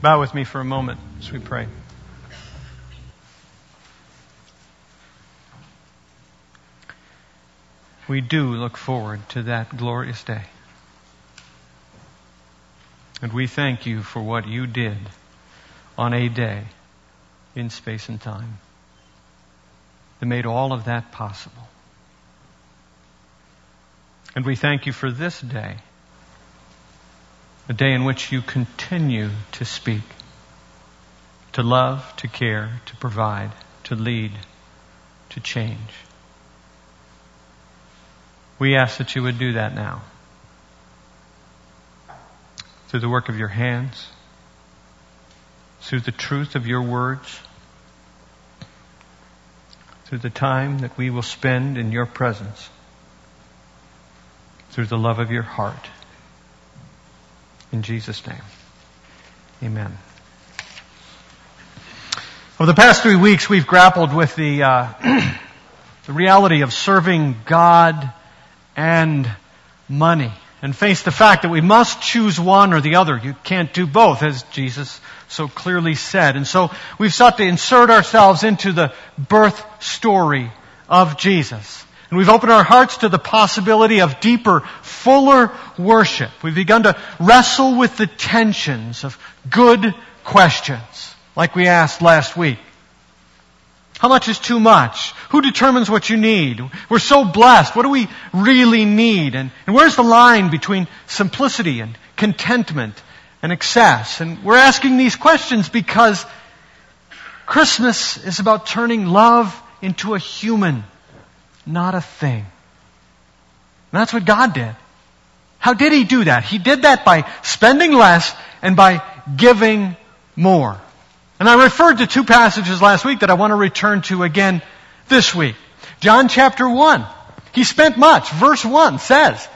Bow with me for a moment as we pray. We do look forward to that glorious day. And we thank you for what you did on a day in space and time that made all of that possible. And we thank you for this day, a day in which you continue to speak, to love, to care, to provide, to lead, to change. We ask that you would do that now through the work of your hands, through the truth of your words, through the time that we will spend in your presence, through the love of your heart. In Jesus' name, amen. Over the past three weeks, we've grappled with the, uh, the reality of serving God and money and face the fact that we must choose one or the other. You can't do both, as Jesus so clearly said. And so we've sought to insert ourselves into the birth story of Jesus. And we've opened our hearts to the possibility of deeper, fuller worship. We've begun to wrestle with the tensions of good questions, like we asked last week. How much is too much? Who determines what you need? We're so blessed. What do we really need? And, and where's the line between simplicity and contentment and excess? And we're asking these questions because Christmas is about turning love into a human, not a thing. And that's what God did. How did He do that? He did that by spending less and by giving more. And I referred to two passages last week that I want to return to again this week. John chapter 1. He spent much. Verse 1 says,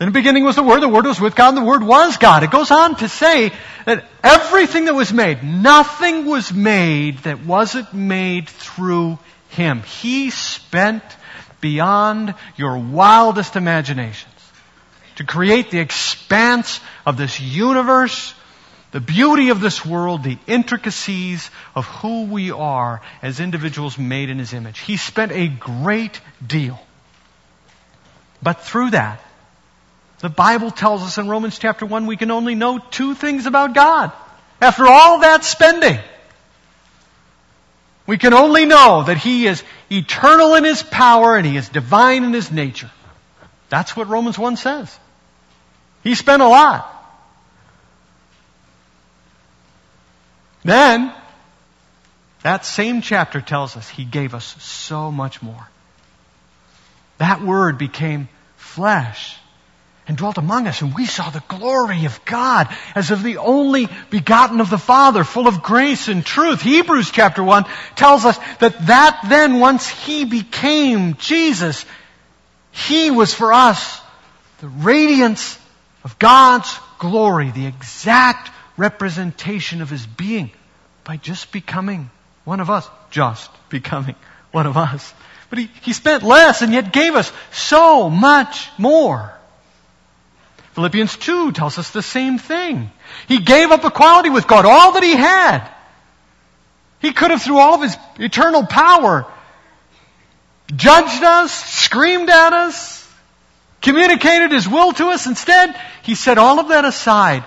In the beginning was the Word, the Word was with God, and the Word was God. It goes on to say that everything that was made, nothing was made that wasn't made through Him. He spent beyond your wildest imaginations to create the expanse of this universe the beauty of this world, the intricacies of who we are as individuals made in His image. He spent a great deal. But through that, the Bible tells us in Romans chapter 1 we can only know two things about God. After all that spending, we can only know that He is eternal in His power and He is divine in His nature. That's what Romans 1 says. He spent a lot. Then, that same chapter tells us he gave us so much more. That word became flesh and dwelt among us, and we saw the glory of God as of the only begotten of the Father, full of grace and truth. Hebrews chapter 1 tells us that that then, once He became Jesus, He was for us the radiance of God's glory, the exact representation of his being by just becoming one of us. Just becoming one of us. But he, he spent less and yet gave us so much more. Philippians 2 tells us the same thing. He gave up equality with God, all that he had. He could have, through all of his eternal power, judged us, screamed at us, communicated his will to us. Instead, he set all of that aside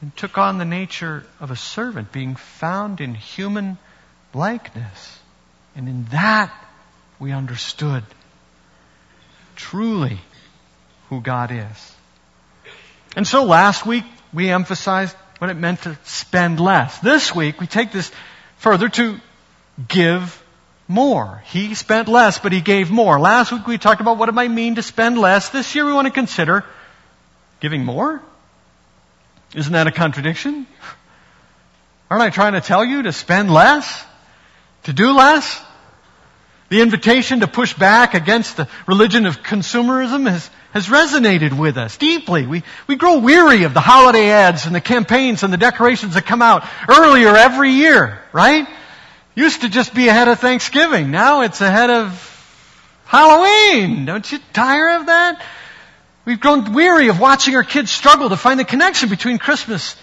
and took on the nature of a servant, being found in human likeness. And in that, we understood truly who God is. And so last week, we emphasized what it meant to spend less. This week, we take this further to give more. He spent less, but he gave more. Last week, we talked about what it might mean to spend less. This year, we want to consider giving more isn't that a contradiction? Aren't I trying to tell you to spend less? To do less? The invitation to push back against the religion of consumerism has, has resonated with us deeply. We, we grow weary of the holiday ads and the campaigns and the decorations that come out earlier every year, right? Used to just be ahead of Thanksgiving. Now it's ahead of Halloween. Don't you tire of that? We've grown weary of watching our kids struggle to find the connection between Christmas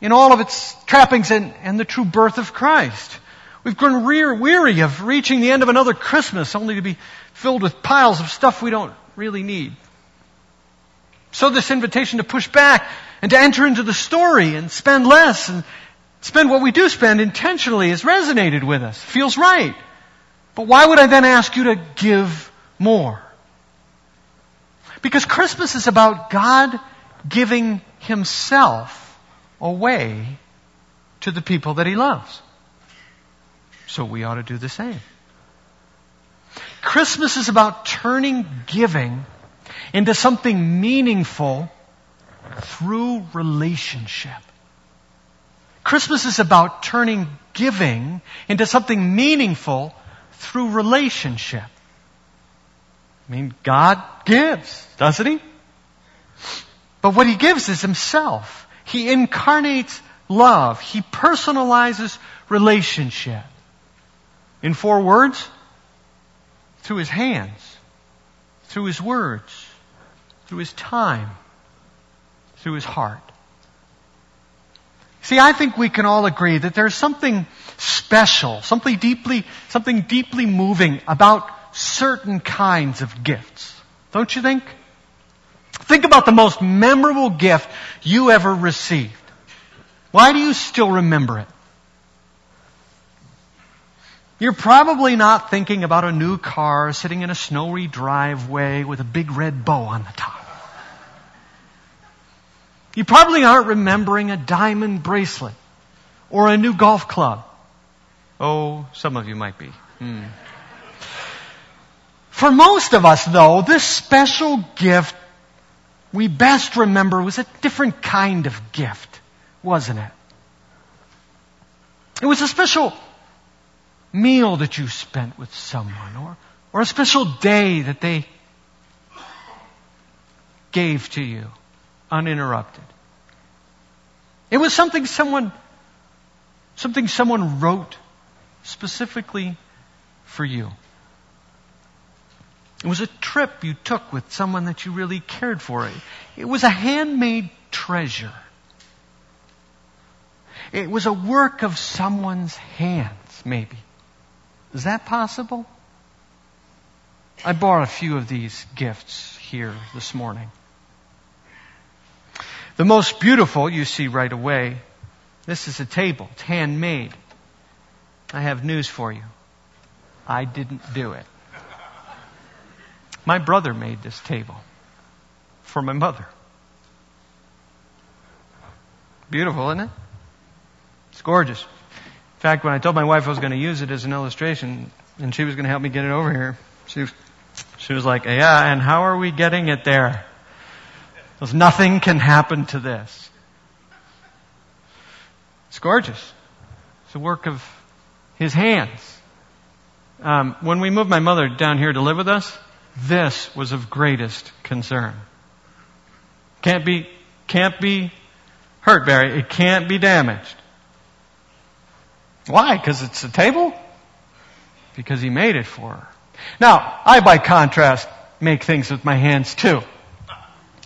in all of its trappings and, and the true birth of Christ. We've grown weary of reaching the end of another Christmas only to be filled with piles of stuff we don't really need. So this invitation to push back and to enter into the story and spend less and spend what we do spend intentionally has resonated with us. Feels right. But why would I then ask you to give more? Because Christmas is about God giving Himself away to the people that He loves. So we ought to do the same. Christmas is about turning giving into something meaningful through relationship. Christmas is about turning giving into something meaningful through relationship. I mean, God gives, doesn't He? But what He gives is Himself. He incarnates love. He personalizes relationship. In four words, through His hands, through His words, through His time, through His heart. See, I think we can all agree that there's something special, something deeply, something deeply moving about certain kinds of gifts. Don't you think? Think about the most memorable gift you ever received. Why do you still remember it? You're probably not thinking about a new car sitting in a snowy driveway with a big red bow on the top. You probably aren't remembering a diamond bracelet or a new golf club. Oh, some of you might be. Hmm. For most of us, though, this special gift we best remember was a different kind of gift, wasn't it? It was a special meal that you spent with someone, or, or a special day that they gave to you uninterrupted. It was something someone, something someone wrote specifically for you. It was a trip you took with someone that you really cared for. It was a handmade treasure. It was a work of someone's hands, maybe. Is that possible? I bought a few of these gifts here this morning. The most beautiful you see right away. This is a table. It's handmade. I have news for you. I didn't do it. My brother made this table for my mother. Beautiful, isn't it? It's gorgeous. In fact, when I told my wife I was going to use it as an illustration and she was going to help me get it over here, she, was, she was like, Yeah, and how are we getting it there? Because nothing can happen to this. It's gorgeous. It's a work of his hands. Um, when we moved my mother down here to live with us, this was of greatest concern. Can't be, can't be hurt, Barry. It can't be damaged. Why? Because it's a table? Because he made it for her. Now, I by contrast make things with my hands too.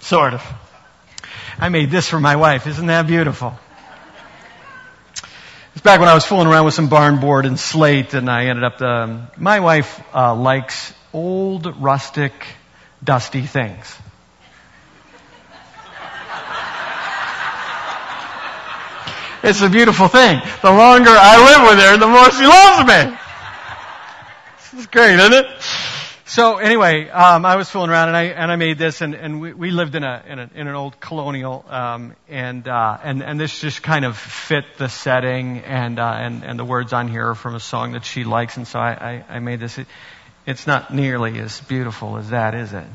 Sort of. I made this for my wife. Isn't that beautiful? It's back when I was fooling around with some barn board and slate, and I ended up. Um, my wife uh, likes old, rustic, dusty things. It's a beautiful thing. The longer I live with her, the more she loves me. It's great, isn't it? So anyway, um, I was fooling around and I and I made this and, and we, we lived in a in, a, in an old colonial um, and uh, and and this just kind of fit the setting and uh, and and the words on here are from a song that she likes and so I I, I made this. It, it's not nearly as beautiful as that, is it?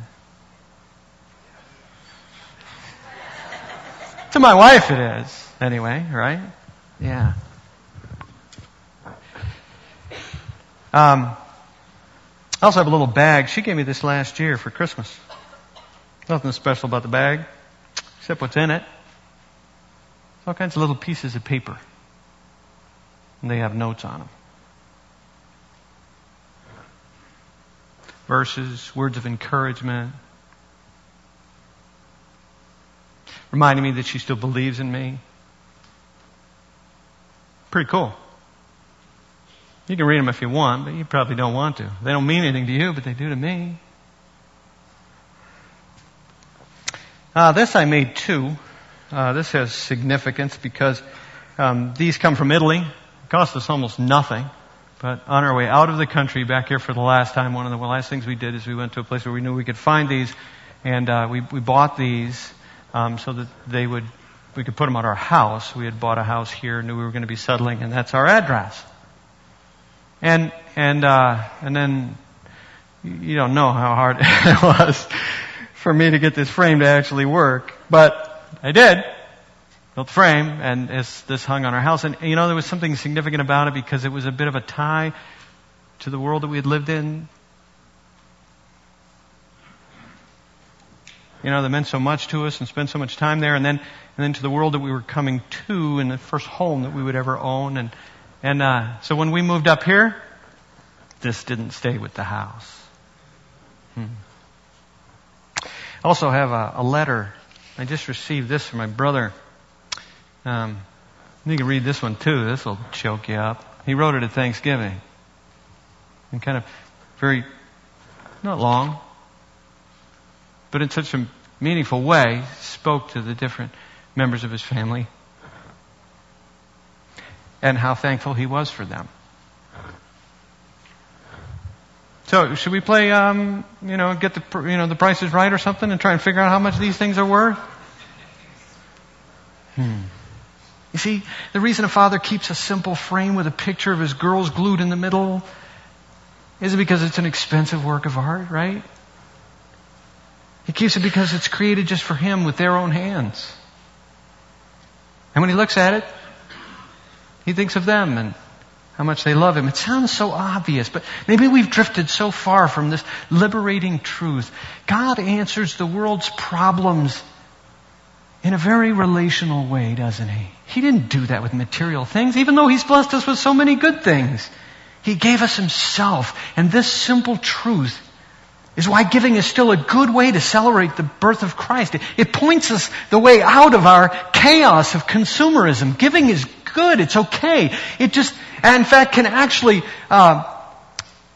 to my wife, it is. Anyway, right? Yeah. Um, I also have a little bag. She gave me this last year for Christmas. Nothing special about the bag, except what's in it. All kinds of little pieces of paper. And they have notes on them. verses, words of encouragement, reminding me that she still believes in me, Pretty cool. You can read them if you want, but you probably don't want to. They don't mean anything to you, but they do to me. Uh, this I made too. Uh, this has significance because um, these come from Italy. It cost us almost nothing. But on our way out of the country, back here for the last time, one of the last things we did is we went to a place where we knew we could find these, and uh, we we bought these um, so that they would we could put them at our house. We had bought a house here, knew we were going to be settling, and that's our address. And and uh, and then you don't know how hard it was for me to get this frame to actually work, but I did. Built the frame, and this hung on our house. And you know, there was something significant about it because it was a bit of a tie to the world that we had lived in. You know, that meant so much to us and spent so much time there, and then and then to the world that we were coming to, and the first home that we would ever own, and and uh, so when we moved up here, this didn't stay with the house. Hmm. I also have a, a, letter. I just received this from my brother. Um, you can read this one too. This will choke you up. He wrote it at Thanksgiving. And kind of very, not long, but in such a meaningful way, spoke to the different members of his family and how thankful he was for them. So, should we play, um, you know, get the, you know, the prices right or something and try and figure out how much these things are worth? Hmm. You see, the reason a father keeps a simple frame with a picture of his girls glued in the middle isn't because it's an expensive work of art, right? He keeps it because it's created just for him with their own hands. And when he looks at it, he thinks of them and how much they love him. It sounds so obvious, but maybe we've drifted so far from this liberating truth. God answers the world's problems in a very relational way, doesn't he? He didn't do that with material things, even though he's blessed us with so many good things. He gave us himself, and this simple truth is why giving is still a good way to celebrate the birth of Christ. It, it points us the way out of our chaos of consumerism. Giving is good. It's okay. It just, in fact, can actually uh,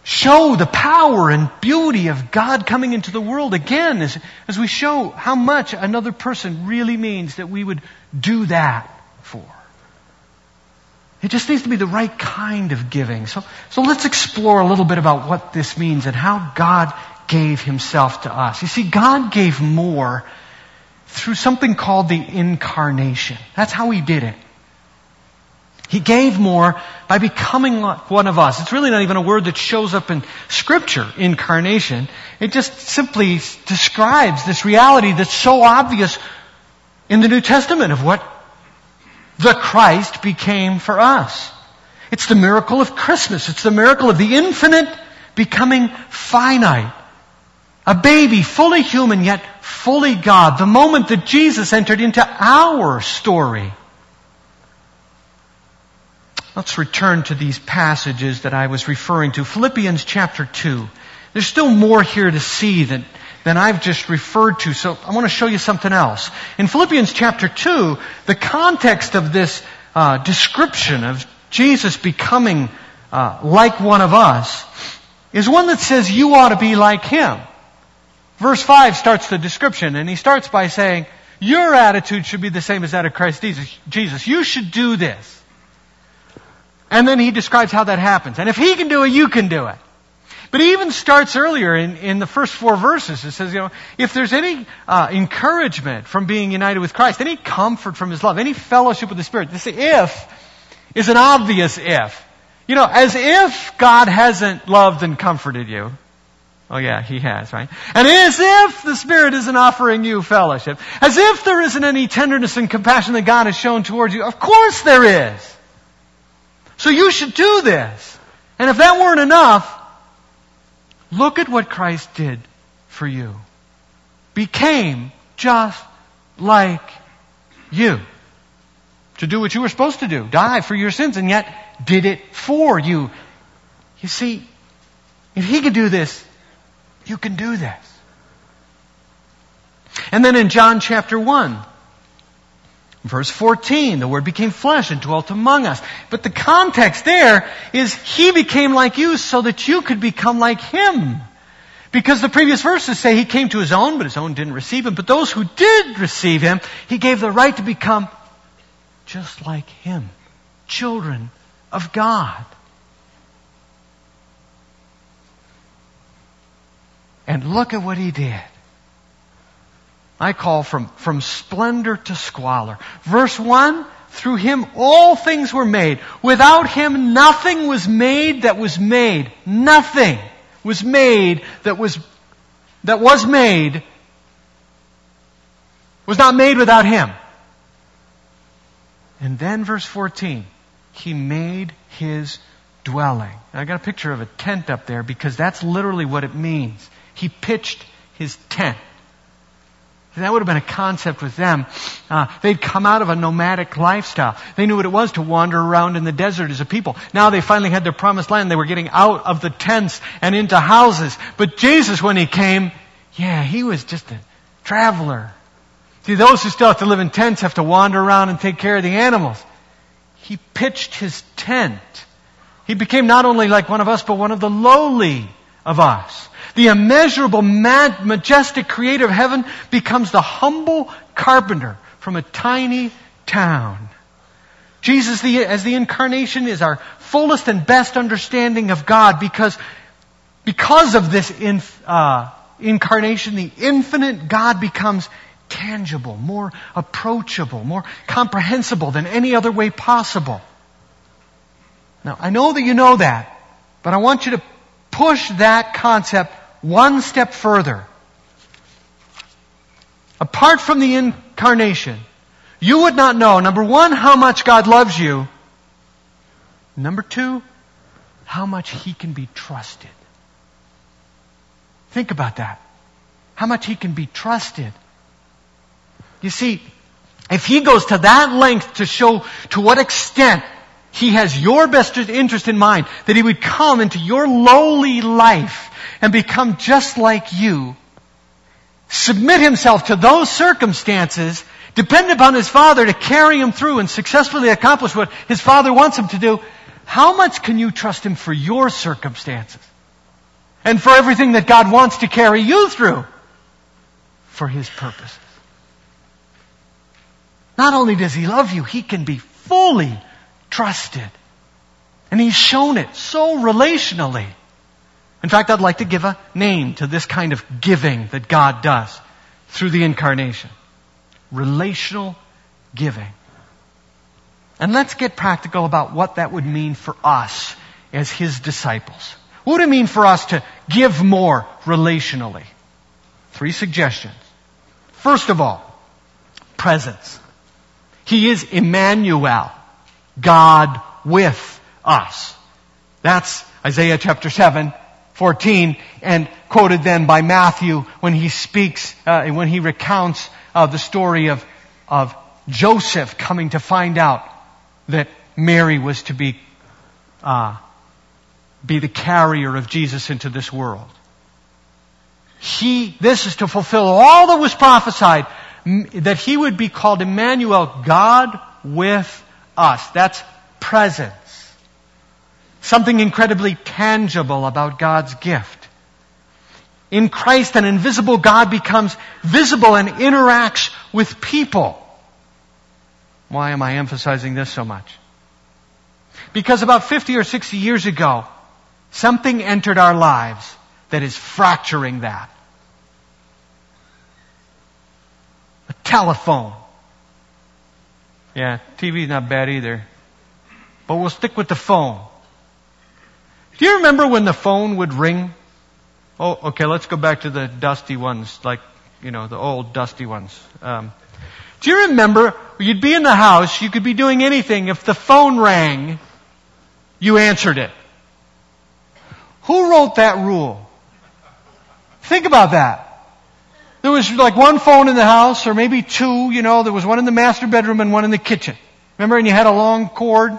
show the power and beauty of God coming into the world again as, as we show how much another person really means that we would do that for. It just needs to be the right kind of giving. So, so let's explore a little bit about what this means and how God gave himself to us. You see, God gave more through something called the incarnation. That's how he did it. He gave more by becoming one of us. It's really not even a word that shows up in scripture, incarnation. It just simply describes this reality that's so obvious in the New Testament of what the Christ became for us. It's the miracle of Christmas. It's the miracle of the infinite becoming finite. A baby, fully human yet fully God. The moment that Jesus entered into our story. Let's return to these passages that I was referring to. Philippians chapter 2. There's still more here to see than, than I've just referred to, so I want to show you something else. In Philippians chapter 2, the context of this uh, description of Jesus becoming uh, like one of us is one that says you ought to be like him. Verse 5 starts the description, and he starts by saying, Your attitude should be the same as that of Christ Jesus. You should do this. And then he describes how that happens. And if he can do it, you can do it. But he even starts earlier in, in the first four verses. It says, you know, if there's any uh, encouragement from being united with Christ, any comfort from his love, any fellowship with the Spirit, this if is an obvious if. You know, as if God hasn't loved and comforted you. Oh yeah, he has, right? And as if the Spirit isn't offering you fellowship. As if there isn't any tenderness and compassion that God has shown towards you. Of course there is. So you should do this. And if that weren't enough, look at what Christ did for you. Became just like you. To do what you were supposed to do. Die for your sins and yet did it for you. You see, if he could do this, you can do this. And then in John chapter 1, Verse 14, the Word became flesh and dwelt among us. But the context there is He became like you so that you could become like Him. Because the previous verses say He came to His own, but His own didn't receive Him. But those who did receive Him, He gave the right to become just like Him. Children of God. And look at what He did. I call from, from splendor to squalor. Verse 1, through him all things were made. Without him nothing was made that was made. Nothing was made that was, that was made was not made without him. And then verse 14, he made his dwelling. I got a picture of a tent up there because that's literally what it means. He pitched his tent. That would have been a concept with them. Uh, they'd come out of a nomadic lifestyle. They knew what it was to wander around in the desert as a people. Now they finally had their promised land. They were getting out of the tents and into houses. But Jesus, when he came, yeah, he was just a traveler. See, those who still have to live in tents have to wander around and take care of the animals. He pitched his tent. He became not only like one of us, but one of the lowly of us. The immeasurable, mad, majestic creator of heaven becomes the humble carpenter from a tiny town. Jesus, the, as the incarnation, is our fullest and best understanding of God because, because of this uh, incarnation, the infinite God becomes tangible, more approachable, more comprehensible than any other way possible. Now, I know that you know that, but I want you to push that concept one step further. Apart from the incarnation, you would not know, number one, how much God loves you. Number two, how much He can be trusted. Think about that. How much He can be trusted. You see, if He goes to that length to show to what extent He has your best interest in mind, that He would come into your lowly life and become just like you, submit himself to those circumstances, depend upon his father to carry him through and successfully accomplish what his father wants him to do, how much can you trust him for your circumstances? And for everything that God wants to carry you through for his purposes. Not only does he love you, he can be fully trusted. And he's shown it so relationally. In fact, I'd like to give a name to this kind of giving that God does through the incarnation. Relational giving. And let's get practical about what that would mean for us as His disciples. What would it mean for us to give more relationally? Three suggestions. First of all, presence. He is Emmanuel, God with us. That's Isaiah chapter 7, 14 and quoted then by Matthew when he speaks, uh, when he recounts uh, the story of, of Joseph coming to find out that Mary was to be, uh, be the carrier of Jesus into this world. He, this is to fulfill all that was prophesied, that he would be called Emmanuel, God with us. That's present something incredibly tangible about God's gift. In Christ, an invisible God becomes visible and interacts with people. Why am I emphasizing this so much? Because about 50 or 60 years ago, something entered our lives that is fracturing that. A telephone. Yeah, TV's not bad either. But we'll stick with the phone. Do you remember when the phone would ring? Oh, okay, let's go back to the dusty ones, like, you know, the old dusty ones. Um, do you remember you'd be in the house, you could be doing anything, if the phone rang, you answered it. Who wrote that rule? Think about that. There was like one phone in the house, or maybe two, you know, there was one in the master bedroom and one in the kitchen. Remember, and you had a long cord?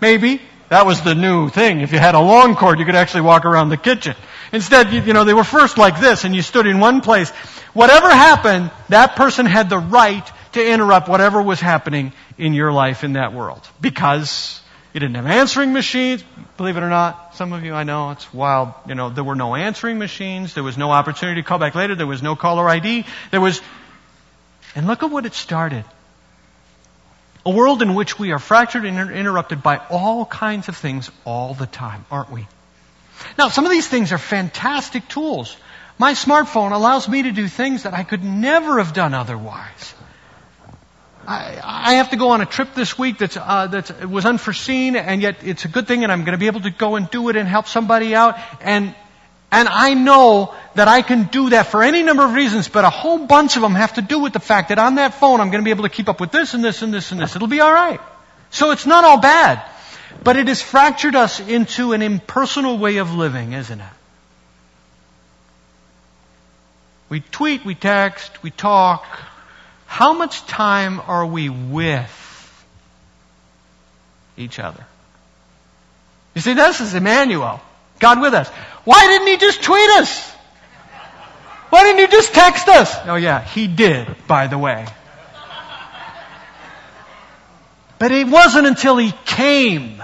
Maybe. That was the new thing. If you had a long cord, you could actually walk around the kitchen. Instead, you, you, know, they were first like this and you stood in one place. Whatever happened, that person had the right to interrupt whatever was happening in your life in that world. Because you didn't have answering machines. Believe it or not, some of you I know, it's wild. You know, there were no answering machines. There was no opportunity to call back later. There was no caller ID. There was, and look at what it started. A world in which we are fractured and inter- interrupted by all kinds of things all the time, aren't we? Now, some of these things are fantastic tools. My smartphone allows me to do things that I could never have done otherwise. I, I have to go on a trip this week that's, uh, that was unforeseen, and yet it's a good thing, and I'm going to be able to go and do it and help somebody out. And and I know that I can do that for any number of reasons, but a whole bunch of them have to do with the fact that on that phone I'm going to be able to keep up with this and this and this and this. It'll be alright. So it's not all bad. But it has fractured us into an impersonal way of living, isn't it? We tweet, we text, we talk. How much time are we with each other? You see, this is Emmanuel. God with us. Why didn't he just tweet us? Why didn't he just text us? Oh yeah, he did, by the way. But it wasn't until he came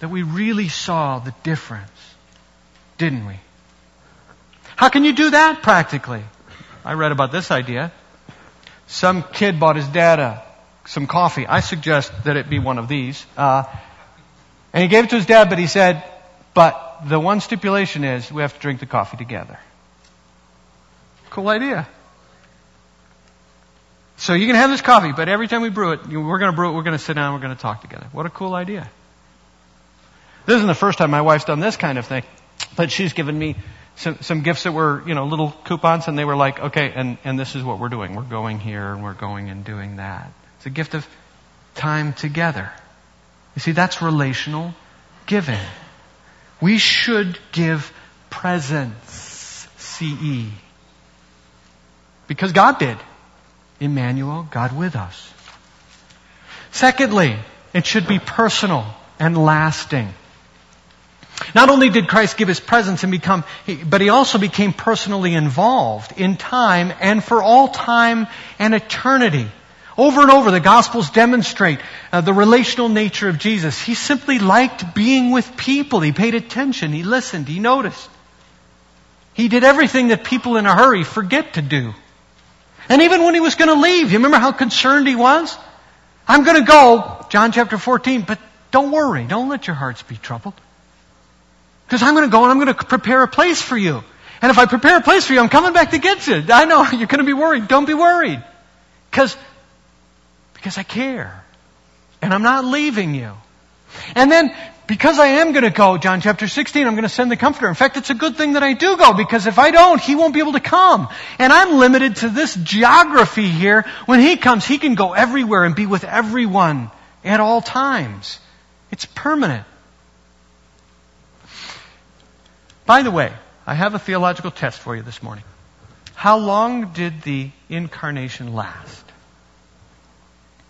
that we really saw the difference, didn't we? How can you do that practically? I read about this idea. Some kid bought his dad a, some coffee. I suggest that it be one of these. Uh, and he gave it to his dad, but he said, but the one stipulation is we have to drink the coffee together. Cool idea. So you can have this coffee, but every time we brew it, we're going to brew it, we're going to sit down, we're going to talk together. What a cool idea. This isn't the first time my wife's done this kind of thing, but she's given me some, some gifts that were, you know, little coupons, and they were like, okay, and, and this is what we're doing. We're going here, and we're going and doing that. It's a gift of time together. You see, that's relational giving. We should give presence, CE. Because God did. Emmanuel, God with us. Secondly, it should be personal and lasting. Not only did Christ give his presence and become, but he also became personally involved in time and for all time and eternity. Over and over, the Gospels demonstrate uh, the relational nature of Jesus. He simply liked being with people. He paid attention. He listened. He noticed. He did everything that people in a hurry forget to do. And even when he was going to leave, you remember how concerned he was? I'm going to go, John chapter 14, but don't worry. Don't let your hearts be troubled. Because I'm going to go and I'm going to prepare a place for you. And if I prepare a place for you, I'm coming back to get you. I know you're going to be worried. Don't be worried. Because, because I care. And I'm not leaving you. And then, because I am going to go, John chapter 16, I'm going to send the comforter. In fact, it's a good thing that I do go because if I don't, he won't be able to come. And I'm limited to this geography here. When he comes, he can go everywhere and be with everyone at all times. It's permanent. By the way, I have a theological test for you this morning. How long did the incarnation last?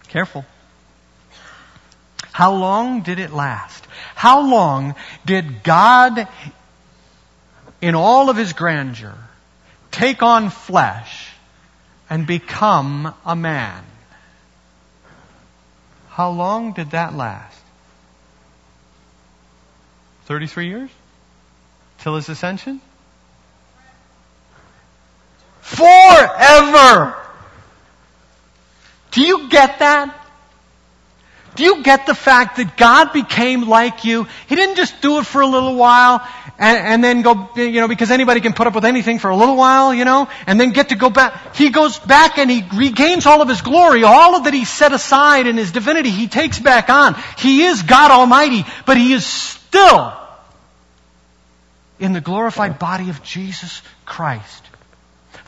Careful. How long did it last? How long did God, in all of his grandeur, take on flesh and become a man? How long did that last? 33 years? till his ascension? Forever! Do you get that? Do you get the fact that God became like you? He didn't just do it for a little while and, and, then go, you know, because anybody can put up with anything for a little while, you know, and then get to go back. He goes back and he regains all of his glory, all of that he set aside in his divinity, he takes back on. He is God Almighty, but he is still in the glorified body of Jesus Christ.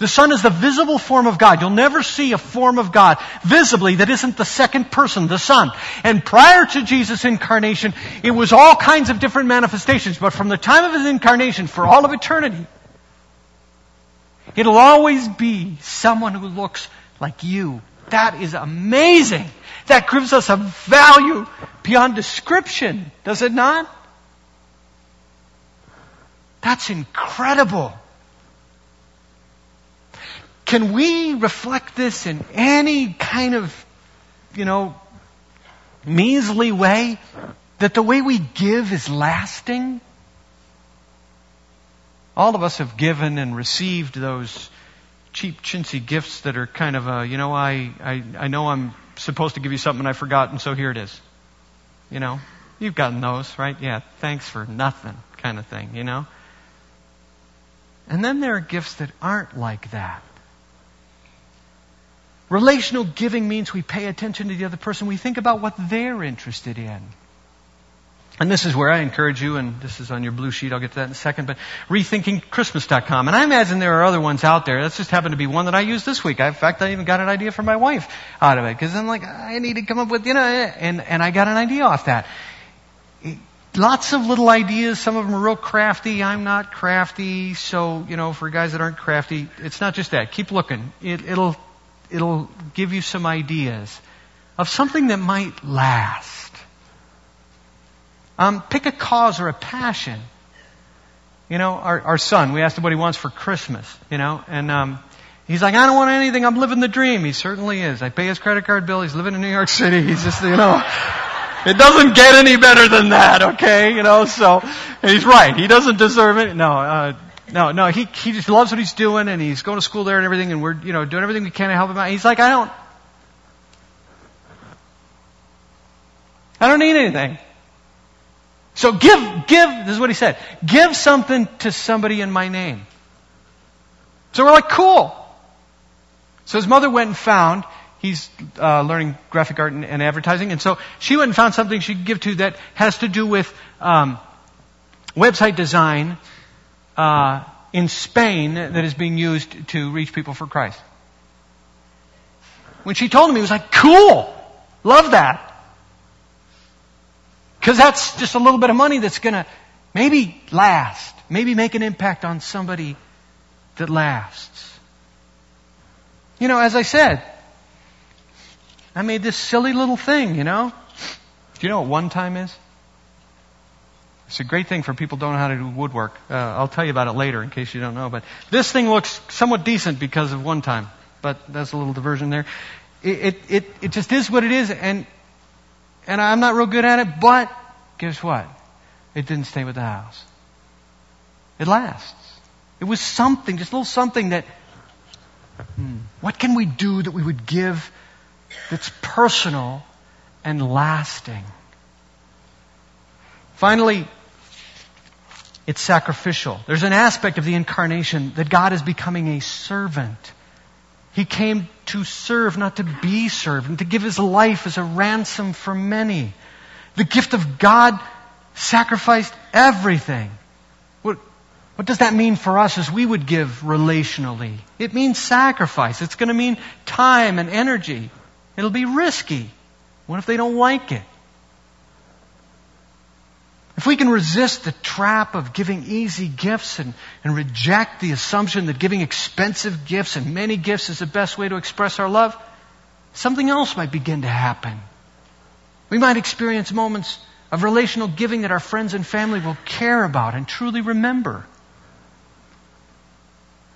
The Son is the visible form of God. You'll never see a form of God visibly that isn't the second person, the Son. And prior to Jesus' incarnation, it was all kinds of different manifestations. But from the time of His incarnation, for all of eternity, it'll always be someone who looks like you. That is amazing. That gives us a value beyond description, does it not? That's incredible. Can we reflect this in any kind of, you know, measly way? That the way we give is lasting? All of us have given and received those cheap, chintzy gifts that are kind of a, you know, I, I, I know I'm supposed to give you something I forgot, and so here it is. You know, you've gotten those, right? Yeah, thanks for nothing kind of thing, you know? And then there are gifts that aren't like that. Relational giving means we pay attention to the other person. We think about what they're interested in. And this is where I encourage you, and this is on your blue sheet, I'll get to that in a second, but rethinkingchristmas.com. And I imagine there are other ones out there. That's just happened to be one that I used this week. I, in fact, I even got an idea for my wife out of it, because I'm like, I need to come up with, you know, and, and I got an idea off that. Lots of little ideas. Some of them are real crafty. I'm not crafty. So, you know, for guys that aren't crafty, it's not just that. Keep looking. It, it'll, it'll give you some ideas of something that might last. Um, pick a cause or a passion. You know, our, our son, we asked him what he wants for Christmas, you know, and um, he's like, I don't want anything. I'm living the dream. He certainly is. I pay his credit card bill. He's living in New York City. He's just, you know, it doesn't get any better than that, okay? You know, so he's right. He doesn't deserve it. No, uh, no, no. He he just loves what he's doing, and he's going to school there and everything, and we're you know doing everything we can to help him out. He's like, I don't, I don't need anything. So give, give, this is what he said, give something to somebody in my name. So we're like, cool. So his mother went and found, he's uh, learning graphic art and, and, advertising, and so she went and found something she could give to that has to do with um, website design uh, in Spain that is being used to reach people for Christ. When she told him, he was like, cool, love that. Because that's just a little bit of money that's going to maybe last, maybe make an impact on somebody that lasts. You know, as I said, I made this silly little thing, you know. Do you know what one time is? It's a great thing for people who don't know how to do woodwork. Uh, I'll tell you about it later in case you don't know. But this thing looks somewhat decent because of one time. But that's a little diversion there. It, it, it, it just is what it is, and and I'm not real good at it, but guess what? It didn't stay with the house. It lasts. It was something, just a little something that, hmm, what can we do that we would give that's personal and lasting? Finally, it's sacrificial. There's an aspect of the incarnation that God is becoming a servant. He came to serve, not to be served, and to give his life as a ransom for many. The gift of God sacrificed everything. What, what does that mean for us as we would give relationally? It means sacrifice. It's going to mean time and energy. It'll be risky. What if they don't like it? If we can resist the trap of giving easy gifts and, and reject the assumption that giving expensive gifts and many gifts is the best way to express our love, something else might begin to happen. We might experience moments of relational giving that our friends and family will care about and truly remember.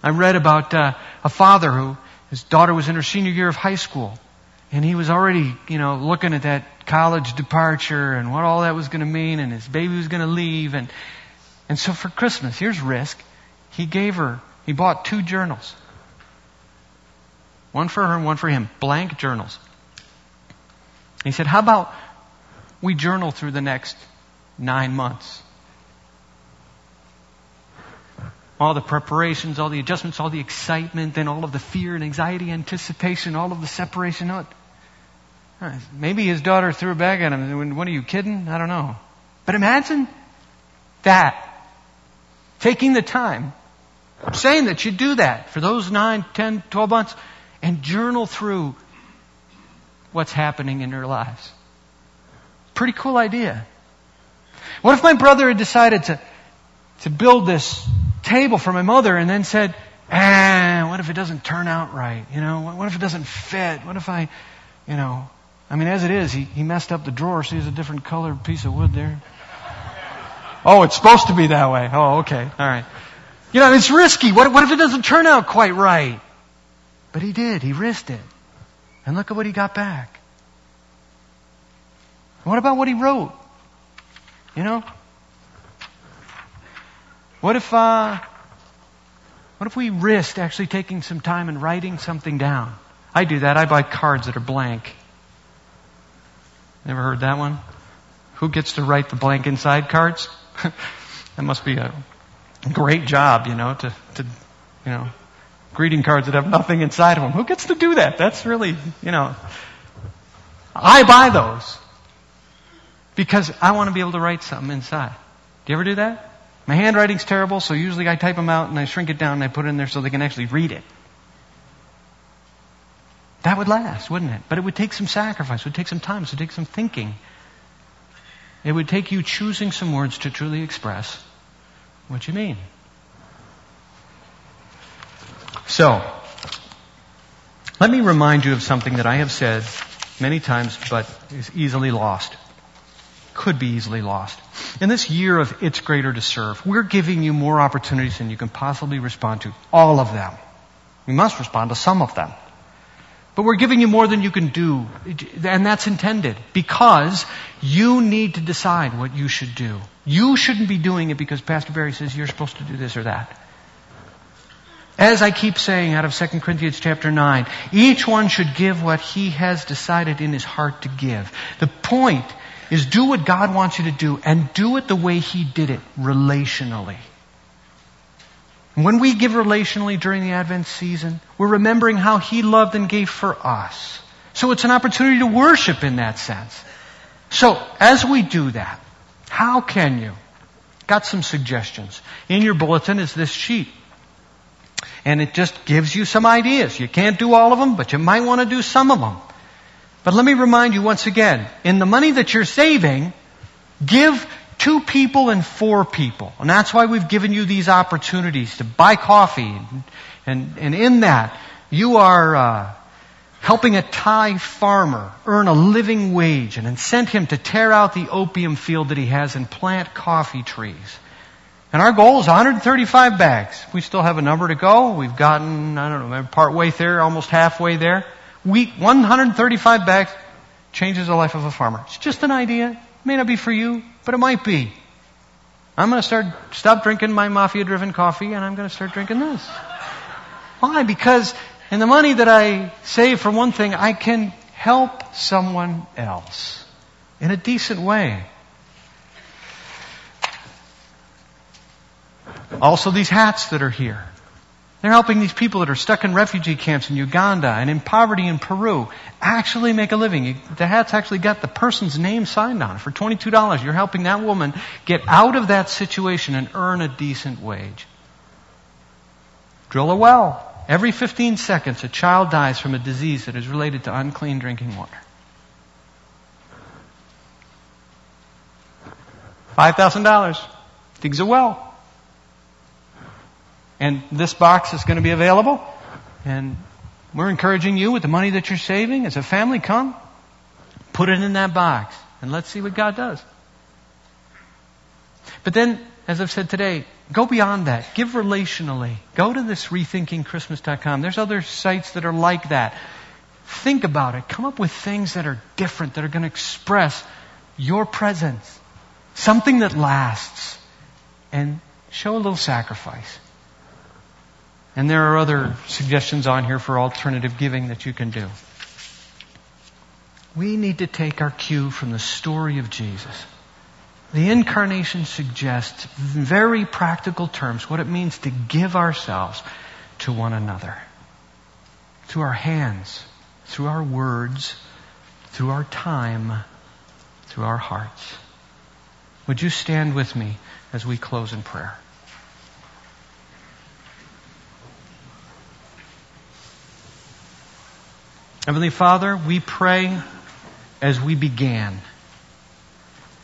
I read about uh, a father who his daughter was in her senior year of high school, and he was already, you know, looking at that college departure and what all that was going to mean and his baby was going to leave and and so for Christmas, here's risk. He gave her, he bought two journals. One for her and one for him, blank journals. He said, How about we journal through the next nine months? All the preparations, all the adjustments, all the excitement, then all of the fear and anxiety, anticipation, all of the separation. Maybe his daughter threw it back at him. What are you kidding? I don't know. But imagine that. Taking the time. Saying that you do that for those 9, 10, 12 months and journal through what's happening in your lives. Pretty cool idea. What if my brother had decided to, to build this table for my mother and then said, ah, what if it doesn't turn out right? You know, what if it doesn't fit? What if I, you know, I mean, as it is, he, he messed up the drawer, so there's a different colored piece of wood there. Oh, it's supposed to be that way. Oh, okay. All right. You know, it's risky. What, what if it doesn't turn out quite right? But he did. He risked it. And look at what he got back. What about what he wrote? You know? What if, uh, what if we risked actually taking some time and writing something down? I do that. I buy cards that are blank. Never heard that one? Who gets to write the blank inside cards? that must be a great job, you know, to, to, you know, greeting cards that have nothing inside of them. Who gets to do that? That's really, you know, I buy those because I want to be able to write something inside. Do you ever do that? My handwriting's terrible, so usually I type them out and I shrink it down and I put it in there so they can actually read it. That would last, wouldn't it? But it would take some sacrifice, it would take some time, it would take some thinking. It would take you choosing some words to truly express what you mean. So, let me remind you of something that I have said many times but is easily lost. Could be easily lost. In this year of It's Greater to Serve, we're giving you more opportunities than you can possibly respond to. All of them. You must respond to some of them. But we're giving you more than you can do. And that's intended because you need to decide what you should do. You shouldn't be doing it because Pastor Barry says you're supposed to do this or that. As I keep saying out of 2 Corinthians chapter 9, each one should give what he has decided in his heart to give. The point is do what God wants you to do and do it the way he did it, relationally. When we give relationally during the Advent season, we're remembering how He loved and gave for us. So it's an opportunity to worship in that sense. So, as we do that, how can you? Got some suggestions. In your bulletin is this sheet. And it just gives you some ideas. You can't do all of them, but you might want to do some of them. But let me remind you once again, in the money that you're saving, give two people and four people. And that's why we've given you these opportunities to buy coffee. And, and, in that, you are uh, helping a Thai farmer earn a living wage and sent him to tear out the opium field that he has and plant coffee trees. And our goal is 135 bags. We still have a number to go. We've gotten, I don't know, part way there, almost halfway there. We, 135 bags changes the life of a farmer. It's just an idea. It may not be for you, but it might be. I'm going to start, stop drinking my mafia driven coffee and I'm going to start drinking this. Why? Because in the money that I save for one thing, I can help someone else in a decent way. Also, these hats that are here. They're helping these people that are stuck in refugee camps in Uganda and in poverty in Peru actually make a living. The hat's actually got the person's name signed on it. For $22, you're helping that woman get out of that situation and earn a decent wage. Drill a well. Every 15 seconds, a child dies from a disease that is related to unclean drinking water. $5,000. Digs a well. And this box is going to be available. And we're encouraging you with the money that you're saving as a family, come, put it in that box, and let's see what God does. But then, as I've said today, go beyond that. Give relationally. Go to this rethinkingchristmas.com. There's other sites that are like that. Think about it. Come up with things that are different, that are going to express your presence. Something that lasts. And show a little sacrifice. And there are other suggestions on here for alternative giving that you can do. We need to take our cue from the story of Jesus. The incarnation suggests, in very practical terms, what it means to give ourselves to one another. Through our hands, through our words, through our time, through our hearts. Would you stand with me as we close in prayer? Heavenly Father, we pray as we began.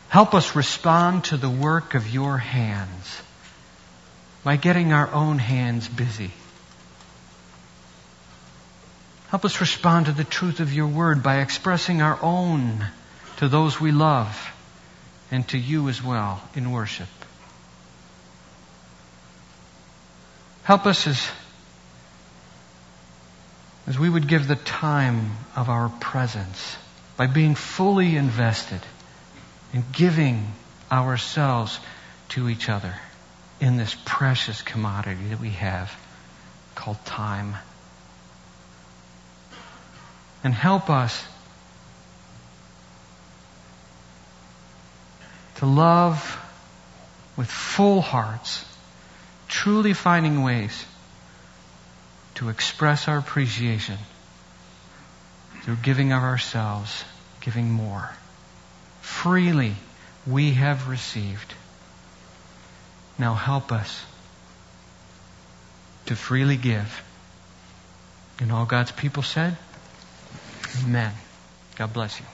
Help us respond to the work of your hands by getting our own hands busy. Help us respond to the truth of your word by expressing our own to those we love and to you as well in worship. Help us as as we would give the time of our presence by being fully invested in giving ourselves to each other in this precious commodity that we have called time. And help us to love with full hearts, truly finding ways to express our appreciation through giving of ourselves, giving more. Freely we have received. Now help us to freely give. And all God's people said, Amen. God bless you.